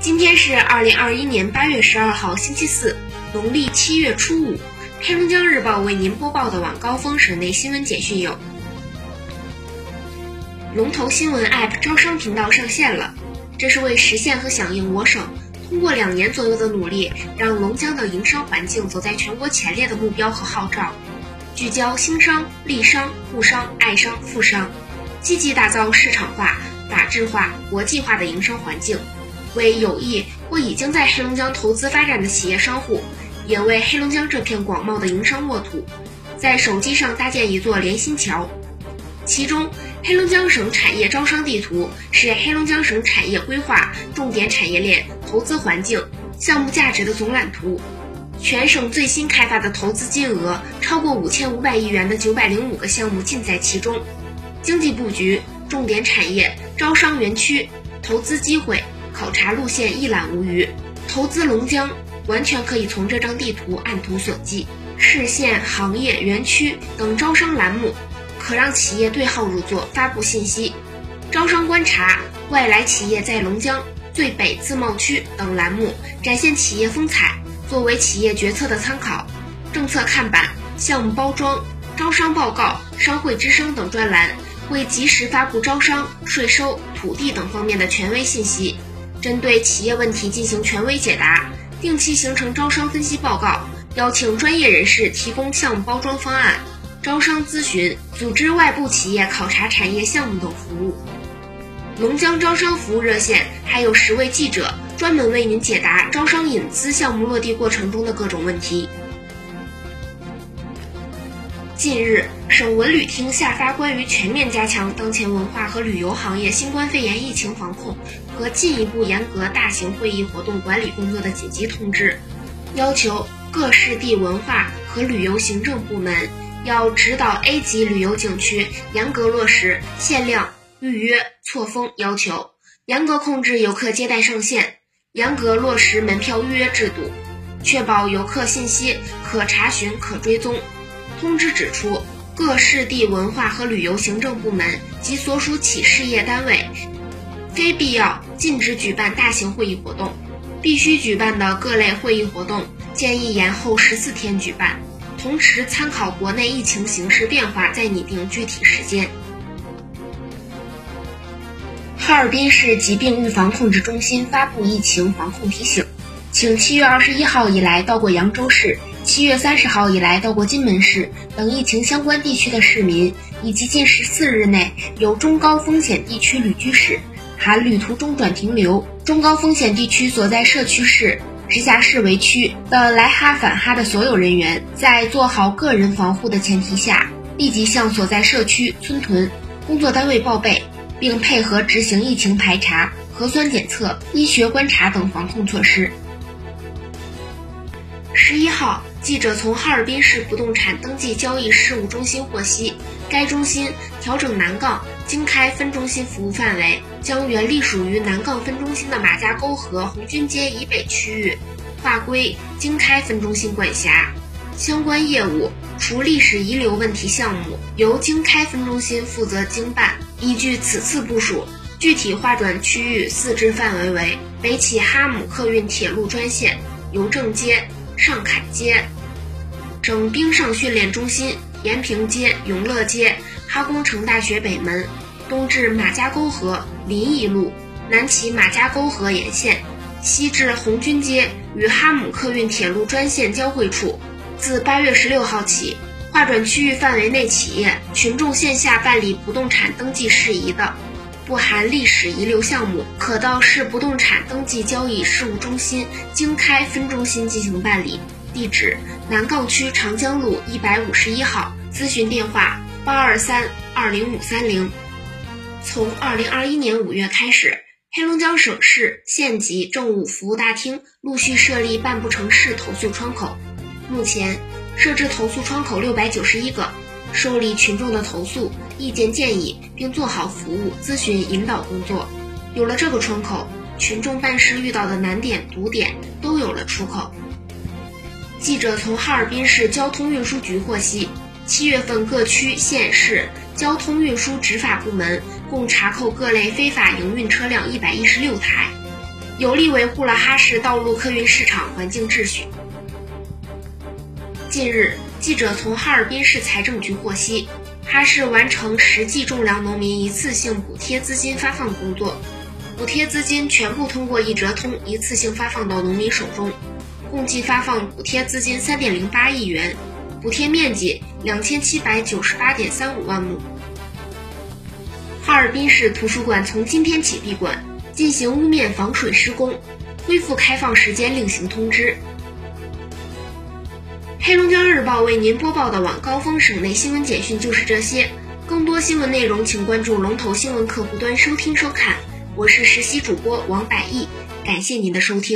今天是二零二一年八月十二号，星期四，农历七月初五。黑龙江日报为您播报的晚高峰省内新闻简讯有：龙头新闻 App 招商频道上线了，这是为实现和响应我省通过两年左右的努力，让龙江的营商环境走在全国前列的目标和号召，聚焦兴商、利商、沪商、爱商、富商，积极打造市场化、法治化、国际化的营商环境。为有意或已经在黑龙江投资发展的企业商户，也为黑龙江这片广袤的营商沃土，在手机上搭建一座连心桥。其中，黑龙江省产业招商地图是黑龙江省产业规划、重点产业链、投资环境、项目价值的总览图。全省最新开发的投资金额超过五千五百亿元的九百零五个项目尽在其中。经济布局、重点产业、招商园区、投资机会。考察路线一览无余，投资龙江完全可以从这张地图按图索骥。市县、行业、园区等招商栏目，可让企业对号入座，发布信息。招商观察、外来企业在龙江最北自贸区等栏目，展现企业风采，作为企业决策的参考。政策看板、项目包装、招商报告、商会之声等专栏，会及时发布招商、税收、土地等方面的权威信息。针对企业问题进行权威解答，定期形成招商分析报告，邀请专业人士提供项目包装方案、招商咨询，组织外部企业考察产业项目等服务。龙江招商服务热线还有十位记者专门为您解答招商引资项目落地过程中的各种问题。近日，省文旅厅下发关于全面加强当前文化和旅游行业新冠肺炎疫情防控和进一步严格大型会议活动管理工作的紧急通知，要求各市地文化和旅游行政部门要指导 A 级旅游景区严格落实限量、预约、错峰要求，严格控制游客接待上限，严格落实门票预约制度，确保游客信息可查询、可追踪。通知指出，各市地文化和旅游行政部门及所属企事业单位，非必要禁止举办大型会议活动；必须举办的各类会议活动，建议延后十四天举办，同时参考国内疫情形势变化再拟定具体时间。哈尔滨市疾病预防控制中心发布疫情防控提醒，请七月二十一号以来到过扬州市。七月三十号以来到过金门市等疫情相关地区的市民，以及近十四日内有中高风险地区旅居史（含旅途中转停留）中高风险地区所在社区市、直辖市为区的来哈返哈的所有人员，在做好个人防护的前提下，立即向所在社区、村屯工作单位报备，并配合执行疫情排查、核酸检测、医学观察等防控措施。十一号。记者从哈尔滨市不动产登记交易事务中心获悉，该中心调整南岗经开分中心服务范围，将原隶属于南岗分中心的马家沟河红军街以北区域划归经开分中心管辖。相关业务除历史遗留问题项目由经开分中心负责经办。依据此次部署，具体划转区域四支范围为：北起哈姆客运铁路专线邮政街。上凯街、整冰上训练中心、延平街、永乐街、哈工程大学北门，东至马家沟河临沂路，南起马家沟河沿线，西至红军街与哈姆客运铁路专线交汇处。自八月十六号起，划转区域范围内企业群众线下办理不动产登记事宜的。不含历史遗留项目，可到市不动产登记交易事务中心经开分中心进行办理。地址：南岗区长江路一百五十一号。咨询电话：八二三二零五三零。从二零二一年五月开始，黑龙江省市县级政务服务大厅陆续设立办不成市投诉窗口，目前设置投诉窗口六百九十一个。受理群众的投诉、意见建议，并做好服务咨询引导工作。有了这个窗口，群众办事遇到的难点、堵点都有了出口。记者从哈尔滨市交通运输局获悉，七月份各区县市交通运输执法部门共查扣各类非法营运车辆一百一十六台，有力维护了哈市道路客运市场环境秩序。近日，记者从哈尔滨市财政局获悉，哈市完成实际种粮农民一次性补贴资金发放工作，补贴资金全部通过一折通一次性发放到农民手中，共计发放补贴资金三点零八亿元，补贴面积两千七百九十八点三五万亩。哈尔滨市图书馆从今天起闭馆，进行屋面防水施工，恢复开放时间另行通知。黑龙江日报为您播报的晚高峰省内新闻简讯就是这些，更多新闻内容请关注龙头新闻客户端收听收看。我是实习主播王百亿，感谢您的收听。